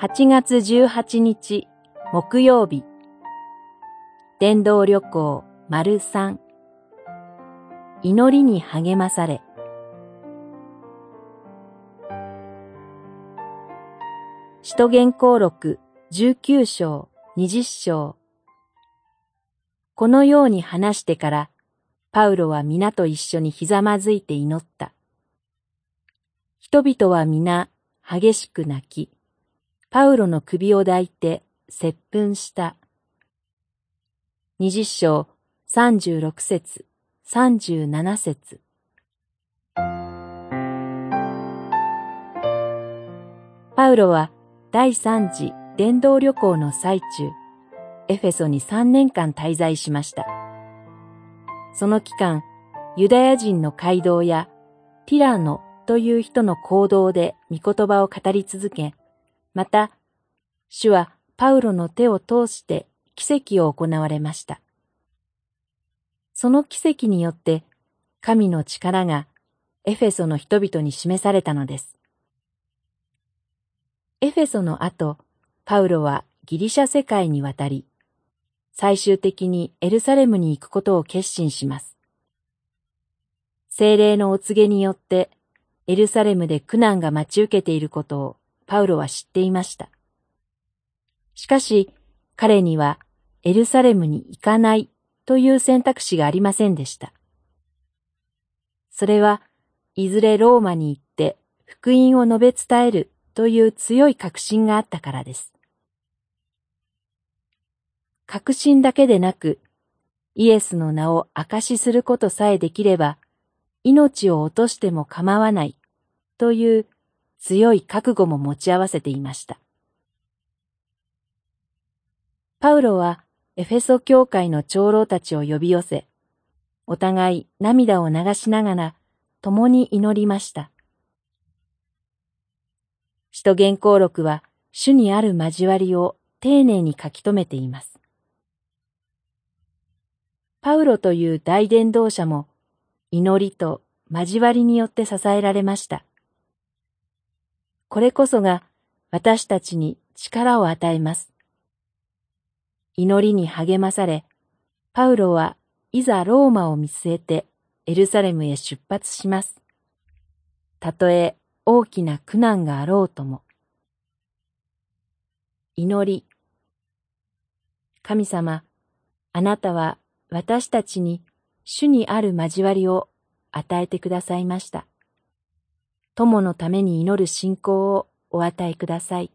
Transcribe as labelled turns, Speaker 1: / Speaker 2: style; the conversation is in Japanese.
Speaker 1: 8月18日木曜日。伝道旅行丸三。祈りに励まされ。使徒言行録19章20章。このように話してからパウロは皆と一緒にひざまずいて祈った。人々は皆激しく泣き、パウロの首を抱いて接吻した。二十章三十六節三十七節パウロは第三次伝道旅行の最中、エフェソに三年間滞在しました。その期間、ユダヤ人の街道やティラノという人の行動で御言葉を語り続け、また、主はパウロの手を通して奇跡を行われました。その奇跡によって神の力がエフェソの人々に示されたのです。エフェソの後、パウロはギリシャ世界に渡り、最終的にエルサレムに行くことを決心します。精霊のお告げによってエルサレムで苦難が待ち受けていることをパウロは知っていました。しかし彼にはエルサレムに行かないという選択肢がありませんでした。それはいずれローマに行って福音を述べ伝えるという強い確信があったからです。確信だけでなく、イエスの名を証しすることさえできれば、命を落としても構わないという強い覚悟も持ち合わせていました。パウロはエフェソ教会の長老たちを呼び寄せ、お互い涙を流しながら共に祈りました。使徒言行録は主にある交わりを丁寧に書き留めています。パウロという大伝道者も祈りと交わりによって支えられました。これこそが私たちに力を与えます。祈りに励まされ、パウロはいざローマを見据えてエルサレムへ出発します。たとえ大きな苦難があろうとも。祈り。神様、あなたは私たちに主にある交わりを与えてくださいました。友のために祈る信仰をお与えください。